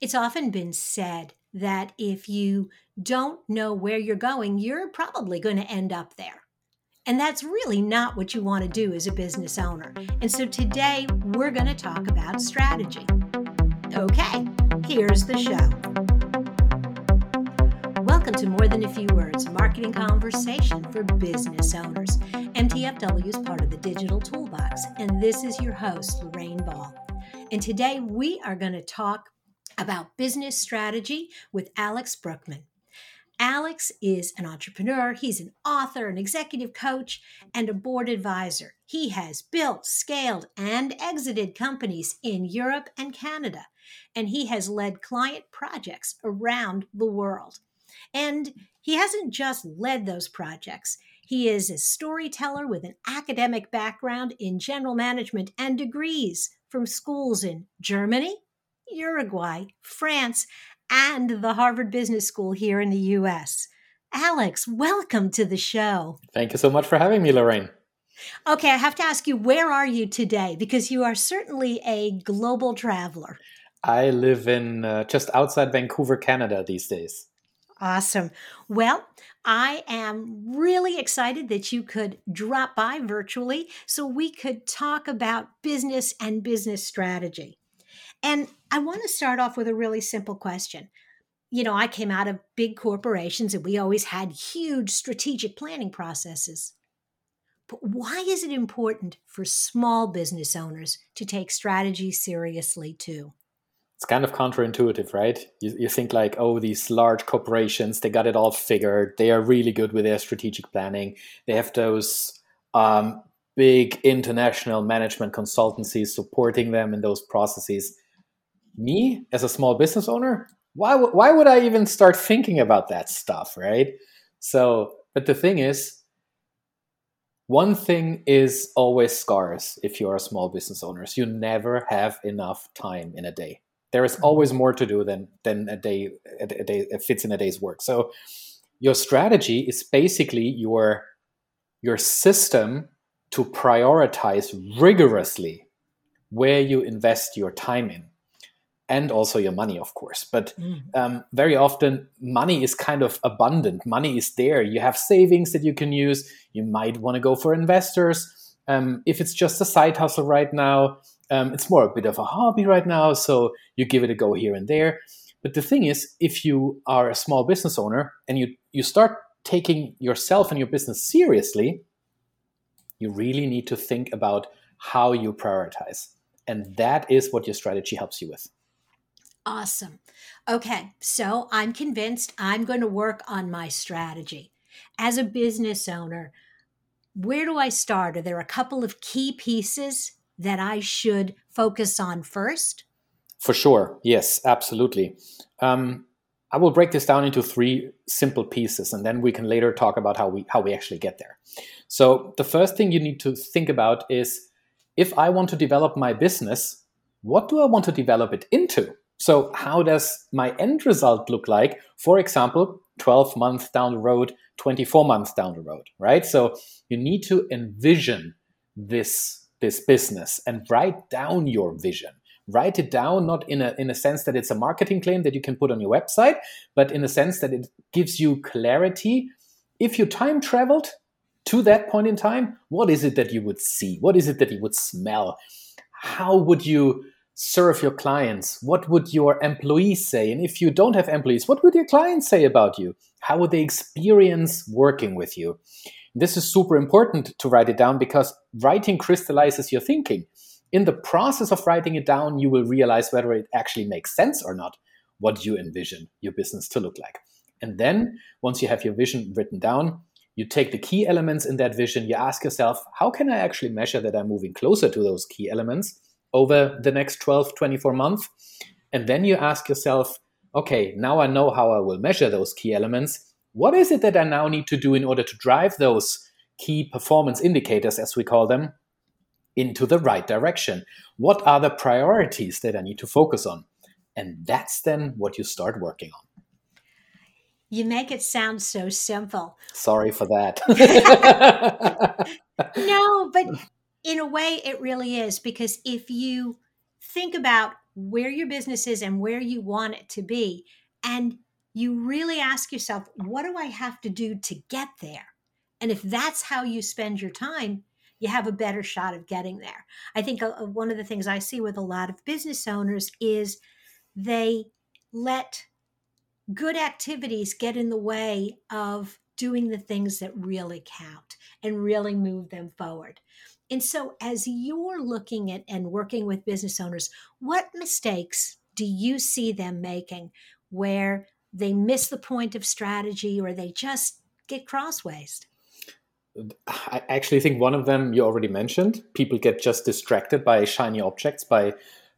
It's often been said that if you don't know where you're going, you're probably going to end up there. And that's really not what you want to do as a business owner. And so today we're going to talk about strategy. Okay, here's the show. Welcome to More Than a Few Words, marketing conversation for business owners. MTFW is part of the Digital Toolbox, and this is your host, Lorraine Ball. And today we are going to talk about business strategy with Alex Brueckmann. Alex is an entrepreneur, he's an author, an executive coach, and a board advisor. He has built, scaled, and exited companies in Europe and Canada, and he has led client projects around the world. And he hasn't just led those projects. He is a storyteller with an academic background in general management and degrees from schools in Germany, Uruguay, France, and the Harvard Business School here in the US. Alex, welcome to the show. Thank you so much for having me, Lorraine. Okay, I have to ask you, where are you today? Because you are certainly a global traveler. I live in uh, just outside Vancouver, Canada these days. Awesome. Well, I am really excited that you could drop by virtually so we could talk about business and business strategy. And I want to start off with a really simple question. You know, I came out of big corporations and we always had huge strategic planning processes. But why is it important for small business owners to take strategy seriously too? it's kind of counterintuitive, right? You, you think like, oh, these large corporations, they got it all figured. They are really good with their strategic planning. They have those um, big international management consultancies supporting them in those processes. Me, as a small business owner, why, why would I even start thinking about that stuff, right? So, but the thing is, one thing is always scarce if you're a small business owner. You never have enough time in a day there is mm-hmm. always more to do than than a day a day it fits in a day's work. So your strategy is basically your your system to prioritize rigorously where you invest your time in and also your money of course but mm. um, very often money is kind of abundant money is there you have savings that you can use you might want to go for investors um, if it's just a side hustle right now um, it's more a bit of a hobby right now, so you give it a go here and there. But the thing is, if you are a small business owner and you you start taking yourself and your business seriously, you really need to think about how you prioritize. And that is what your strategy helps you with. Awesome. Okay, so I'm convinced I'm going to work on my strategy. As a business owner, where do I start? Are there a couple of key pieces that I should focus on first? For sure. Yes, absolutely. Um, I will break this down into three simple pieces, and then we can later talk about how we how we actually get there. So the first thing you need to think about is if I want to develop my business, what do I want to develop it into? So how does my end result look like? For example, 12 months down the road, 24 months down the road, right? So you need to envision this this business and write down your vision write it down not in a in a sense that it's a marketing claim that you can put on your website but in a sense that it gives you clarity if you time traveled to that point in time what is it that you would see what is it that you would smell how would you serve your clients what would your employees say? And if you don't have employees what would your clients say about you? How would they experience working with you? This is super important to write it down because writing crystallizes your thinking. In the process of writing it down, you will realize whether it actually makes sense or not, what you envision your business to look like. And then, once you have your vision written down, you take the key elements in that vision, you ask yourself, how can I actually measure that I'm moving closer to those key elements over the next 12, 24 months? And then you ask yourself, okay, now I know how I will measure those key elements what is it that I now need to do in order to drive those key performance indicators, as we call them, into the right direction? What are the priorities that I need to focus on? And that's then what you start working on. You make it sound so simple. Sorry for that. no, but in a way, it really is because if you think about where your business is and where you want it to be. And you really ask yourself, what do I have to do to get there? And if that's how you spend your time, you have a better shot of getting there. I think uh, uh, one of the things I see with a lot of business owners is they let good activities get in the way of doing the things that really count and really move them forward. And so, as you're looking at and working with business owners, what mistakes do you see them making where they miss the point of strategy or they just get crossways? I actually think one of them you already mentioned. People get just distracted by shiny objects, by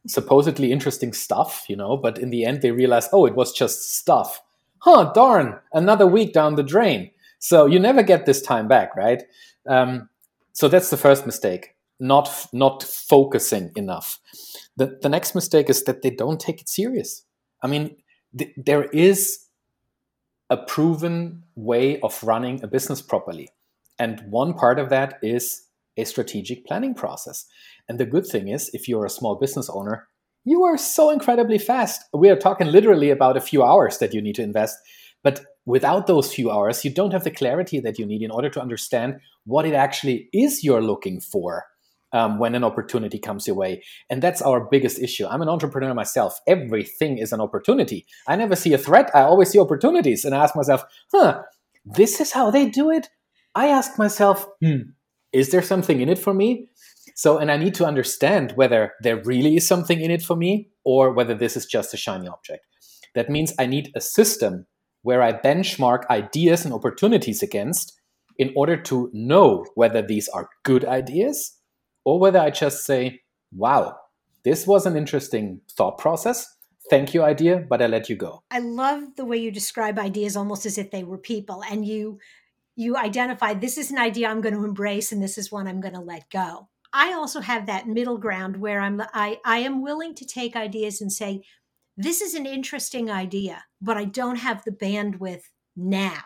supposedly interesting stuff, you know, but in the end they realize, oh, it was just stuff. Huh, darn, another week down the drain. So you never get this time back, right? Um, so that's the first mistake, not not focusing enough. The, the next mistake is that they don't take it serious. I mean, th- there is a proven way of running a business properly and one part of that is a strategic planning process. And the good thing is, if you're a small business owner, you are so incredibly fast. We are talking literally about a few hours that you need to invest. But without those few hours, you don't have the clarity that you need in order to understand what it actually is you're looking for um, when an opportunity comes your way. And that's our biggest issue. I'm an entrepreneur myself. Everything is an opportunity. I never see a threat, I always see opportunities. And I ask myself, huh, this is how they do it? I ask myself, hmm, is there something in it for me? So, and I need to understand whether there really is something in it for me or whether this is just a shiny object. That means I need a system where I benchmark ideas and opportunities against in order to know whether these are good ideas or whether I just say, wow, this was an interesting thought process. Thank you, idea, but I let you go. I love the way you describe ideas almost as if they were people and you you identify this is an idea I'm going to embrace and this is one I'm going to let go. I also have that middle ground where I'm I, I am willing to take ideas and say, this is an interesting idea, but I don't have the bandwidth now.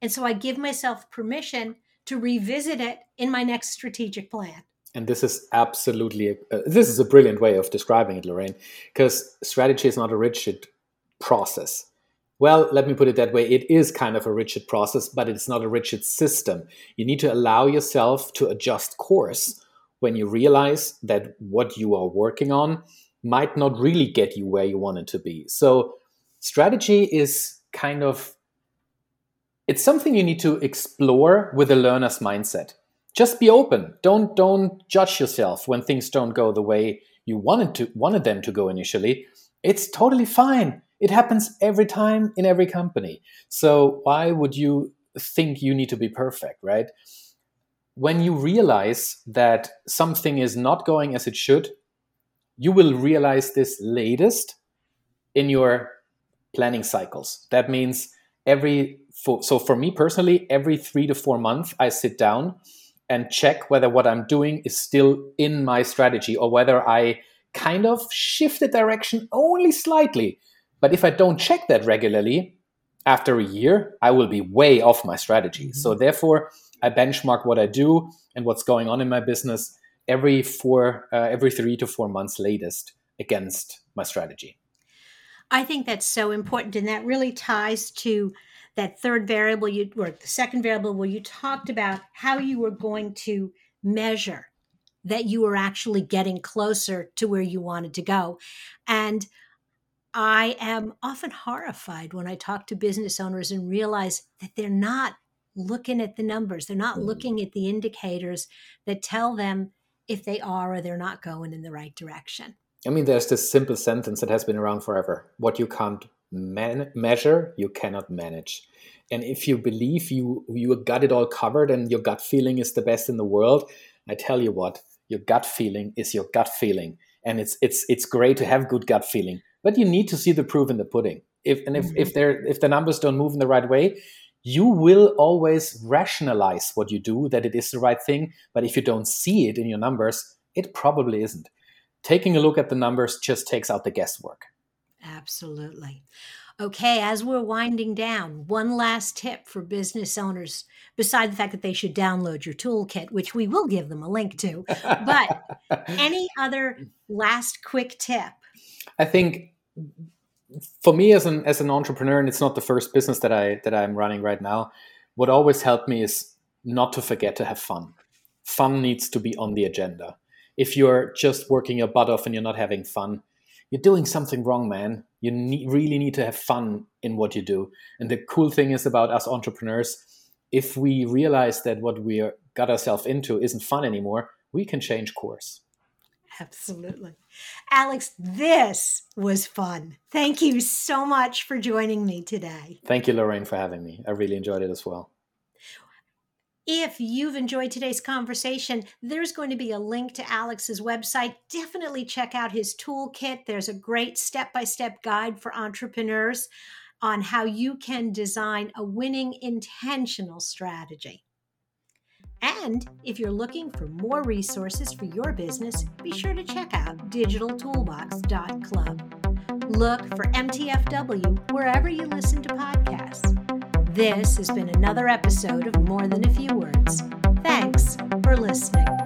And so I give myself permission to revisit it in my next strategic plan. And this is absolutely uh, this is a brilliant way of describing it, Lorraine, because strategy is not a rigid process well, let me put it that way. It is kind of a rigid process, but it's not a rigid system. You need to allow yourself to adjust course when you realize that what you are working on might not really get you where you want it to be. So, strategy is kind of it's something you need to explore with a learner's mindset. Just be open. Don't don't judge yourself when things don't go the way you wanted to wanted them to go initially. It's totally fine it happens every time in every company. So why would you think you need to be perfect, right? When you realize that something is not going as it should, you will realize this latest in your planning cycles. That means every for, so for me personally, every three to four months, I sit down and check whether what I'm doing is still in my strategy or whether I kind of shift the direction only slightly but if I don't check that regularly, after a year, I will be way off my strategy. Mm-hmm. So therefore, I benchmark what I do and what's going on in my business every four, uh, every three to four months latest against my strategy. I think that's so important, and that really ties to that third variable you or the second variable where you talked about how you were going to measure that you were actually getting closer to where you wanted to go. And I am often horrified when I talk to business owners and realize that they're not looking at the numbers. They're not mm. looking at the indicators that tell them if they are or they're not going in the right direction. I mean, there's this simple sentence that has been around forever what you can't man- measure, you cannot manage. And if you believe you you got it all covered and your gut feeling is the best in the world, I tell you what, your gut feeling is your gut feeling, and it's it's it's great to have good gut feeling but you need to see the proof in the pudding. If and if mm-hmm. if there if the numbers don't move in the right way, you will always rationalize what you do that it is the right thing. But if you don't see it in your numbers, it probably isn't. Taking a look at the numbers just takes out the guesswork. Absolutely. Okay, as we're winding down, one last tip for business owners, beside the fact that they should download your toolkit, which we will give them a link to. But any other last quick tip I think for me as an as an entrepreneur, and it's not the first business that I that I'm running right now. What always helped me is not to forget to have fun. Fun needs to be on the agenda. If you're just working your butt off and you're not having fun, you're doing something wrong, man. You need, really need to have fun in what you do. And the cool thing is about us entrepreneurs, if we realize that what we got ourselves into isn't fun anymore, we can change course. Absolutely. Alex, this was fun. Thank you so much for joining me today. Thank you, Lorraine, for having me. I really enjoyed it as well. If you've enjoyed today's conversation, there's going to be a link to Alex's website. Definitely check out his toolkit. There's a great step by step guide for entrepreneurs on how you can design a winning intentional strategy. And if you're looking for more resources for your business, be sure to check out digitaltoolbox.club. Look for MTFW wherever you listen to podcasts. This has been another episode of More Than a Few Words. Thanks for listening.